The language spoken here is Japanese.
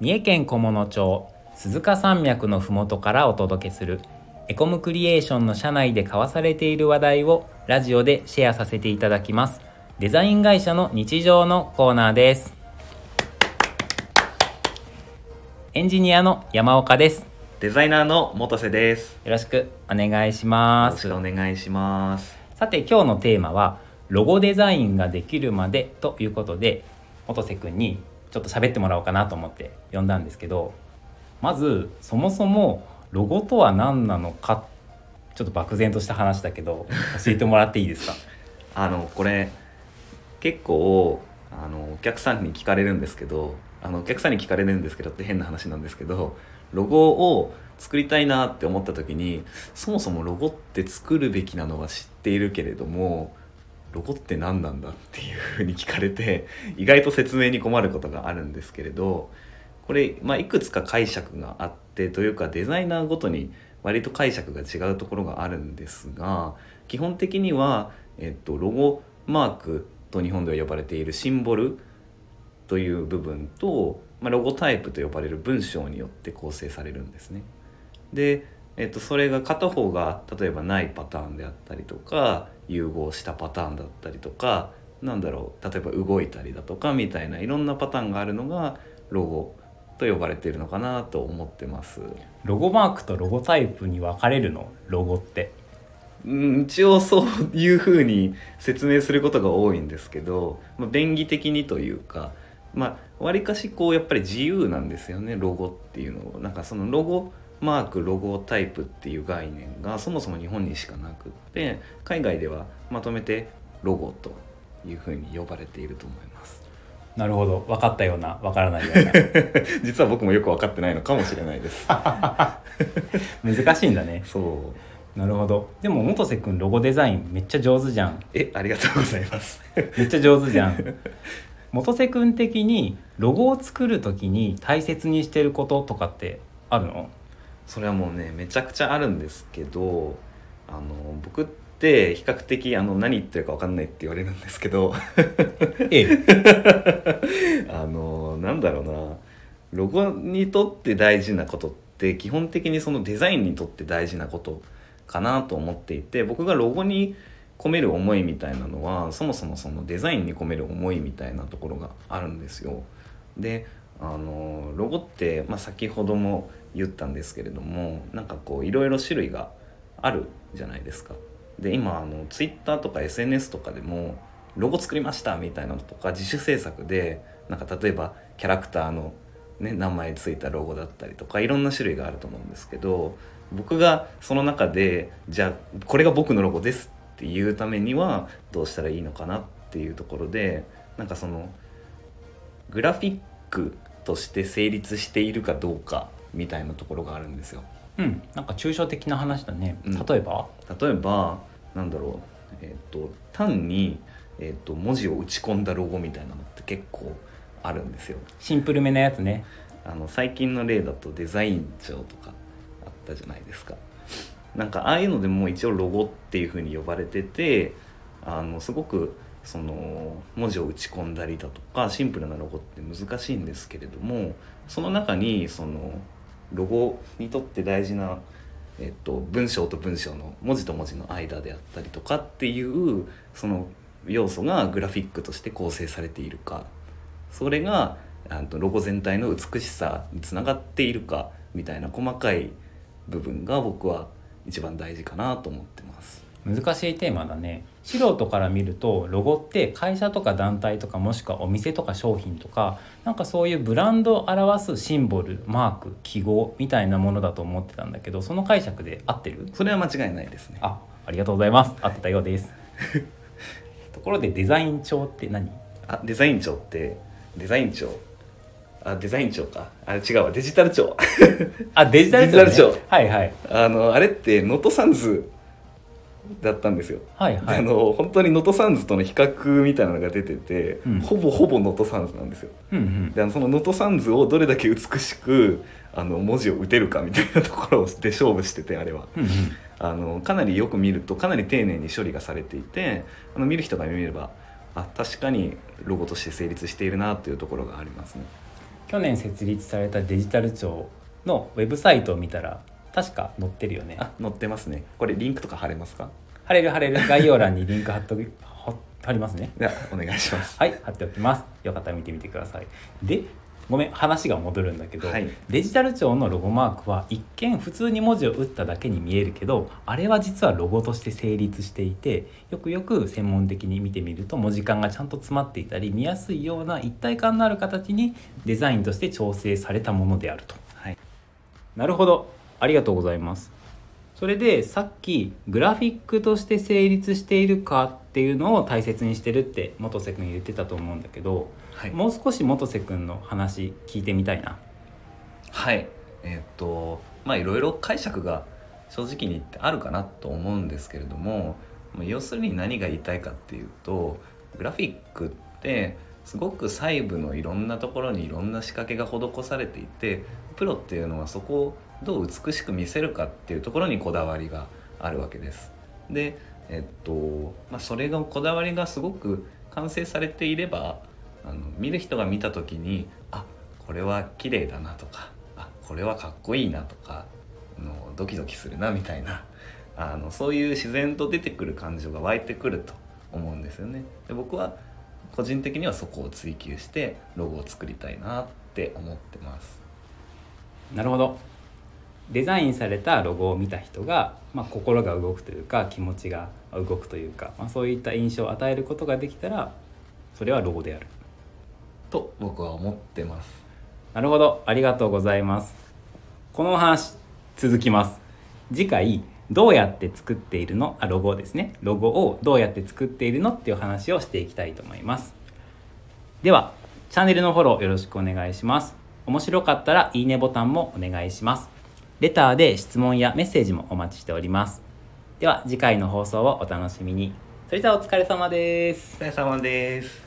三重県菰野町鈴鹿山脈のふもとからお届けするエコムクリエーションの社内で交わされている話題をラジオでシェアさせていただきますデザイン会社の日常のコーナーですエンジニアの山岡ですデザイナーの元瀬です。よろしくお願いしよろしますくお願いします。さて今日のテーマはロゴデザインができるまでということで元瀬くんにちょっと喋ってもらおうかなと思って呼んだんですけどまずそもそもロゴとは何なのかちょっと漠然とした話だけど教えてもらっていいですか？あのこれ結構あのお客さんに聞かれるんですけど、あのお客さんに聞かれるんですけどって変な話なんですけど、ロゴを作りたいなって思った時に、そもそもロゴって作るべきなのは知っているけれども。ロゴって何なんだっていうふうに聞かれて意外と説明に困ることがあるんですけれどこれ、まあ、いくつか解釈があってというかデザイナーごとに割と解釈が違うところがあるんですが基本的には、えっと、ロゴマークと日本では呼ばれているシンボルという部分と、まあ、ロゴタイプと呼ばれる文章によって構成されるんですね。で、えっと、それが片方が例えばないパターンであったりとか融合したパターンだったりとかなんだろう例えば動いたりだとかみたいないろんなパターンがあるのがロゴと呼ばれているのかなと思ってます。ロゴマークとロゴタイプに分かれるの？ロゴって。うん一応そういうふうに説明することが多いんですけど、まあ、便宜的にというかまあわりかしこうやっぱり自由なんですよねロゴっていうのを。なんかそのロゴマークロゴタイプっていう概念がそもそも日本にしかなくって海外ではまとめてロゴというふうに呼ばれていると思います。なるほど。分かったような分からないような。実は僕もよく分かってないのかもしれないです。難しいんだね。そう。なるほど。でも元瀬くんロゴデザインめっちゃ上手じゃん。えありがとうございます。めっちゃ上手じゃん。元瀬くん的にロゴを作る時に大切にしてることとかってあるの？それはもうねめちゃくちゃあるんですけどあの僕って比較的あの何言ってるか分かんないって言われるんですけどええ あのなんだろうなロゴにとって大事なことって基本的にそのデザインにとって大事なことかなと思っていて僕がロゴに込める思いみたいなのはそもそもそのデザインに込める思いみたいなところがあるんですよ。であのロゴって、まあ、先ほども言ったんですけれどもなんかこういろいろ種類があるじゃないですか。で今あの Twitter とか SNS とかでもロゴ作りましたみたいなのとか自主制作でなんか例えばキャラクターの、ね、名前ついたロゴだったりとかいろんな種類があると思うんですけど僕がその中でじゃあこれが僕のロゴですっていうためにはどうしたらいいのかなっていうところでなんかそのグラフィックとして成立しているかどうかみたいなところがあるんですよ。うんなんか抽象的な話だね、うん例えば？例えばなんだろう、えっと単に、えっと文字を打ち込んだロゴみたいなのって結構あるんですよ。シンプルめなやつねあの最近の例だとデザイン帳とかあったじゃないですか。なんかああいうのでも一応ロゴっていう風に呼ばれててあのすごくその文字を打ち込んだりだとかシンプルなロゴって難しいんですけれどもその中にそのロゴにとって大事な、えっと、文章と文章の文字と文字の間であったりとかっていうその要素がグラフィックとして構成されているかそれがあのロゴ全体の美しさにつながっているかみたいな細かい部分が僕は一番大事かなと思ってます。難しいテーマだね。素人から見るとロゴって会社とか団体とかもしくはお店とか商品とかなんかそういうブランドを表すシンボルマーク記号みたいなものだと思ってたんだけどその解釈で合ってる？それは間違いないですね。あありがとうございます。合ってたようです。ところでデザイン帳って何？あデザイン庁ってデザイン庁あデザイン庁か。あれ違うわ。デジタル庁あデジタル庁、ね、はいはい。あのあれって能登サンズだったんですよ。はいはいであの本当に能登サンズとの比較みたいなのが出てて、うんほぼほぼ能登サンズなんですよ。うんうんであのその能登サンズをどれだけ美しくあの文字を打てるかみたいなところで勝負しててあれはうんうんあのかなりよく見るとかなり丁寧に処理がされていてあの見る人が見ればあ確かにロゴとして成立しているなっていうところがありますね。去年設立されたデジタル庁のウェブサイトを見たら確か載ってるよね。あ載ってますね。これリンクとか貼れますか？貼れる貼れる。概要欄にリンク貼っとき貼貼りますね。ではお願いします。はい貼っておきます。よかったら見てみてください。でごめん話が戻るんだけど、はい。デジタル庁のロゴマークは一見普通に文字を打っただけに見えるけどあれは実はロゴとして成立していてよくよく専門的に見てみると文字間がちゃんと詰まっていたり見やすいような一体感のある形にデザインとして調整されたものであると。はい。なるほどありがとうございます。それでさっきグラフィックとして成立しているかっていうのを大切にしてるって元瀬君言ってたと思うんだけど、はい。もう少し元瀬君の話聞いてみたいな。はい。えーっとまあいろいろ解釈が正直に言ってあるかなと思うんですけれどもまあ要するに何が言いたいかっていうとグラフィックってすごく細部のいろんなところにいろんな仕掛けが施されていてプロっていうのはそこをどう美しく見せるかっていうところにこだわりがあるわけです。でえっとまあ、それがこだわりがすごく完成されていればあの見る人が見た時にあこれは綺麗だなとかあこれはかっこいいなとかのドキドキするなみたいなあのそういう自然と出てくる感情が湧いてくると思うんですよね。で僕は個人的にはそこを追求してロゴを作りたいなって思ってます。なるほど。デザインされたロゴを見た人が、まあ、心が動くというか気持ちが動くというか、まあ、そういった印象を与えることができたらそれはロゴである。と僕は思ってます。なるほど。ありがとうございます。このお話続きます。次回どうやって作っているの？あロゴですね。ロゴをどうやって作っているのっていう話をしていきたいと思います。ではチャンネルのフォローよろしくお願いします。面白かったらいいねボタンもお願いします。レターで質問やメッセージもお待ちしております。では次回の放送をお楽しみに。それではお疲れ様です。お疲れ様です。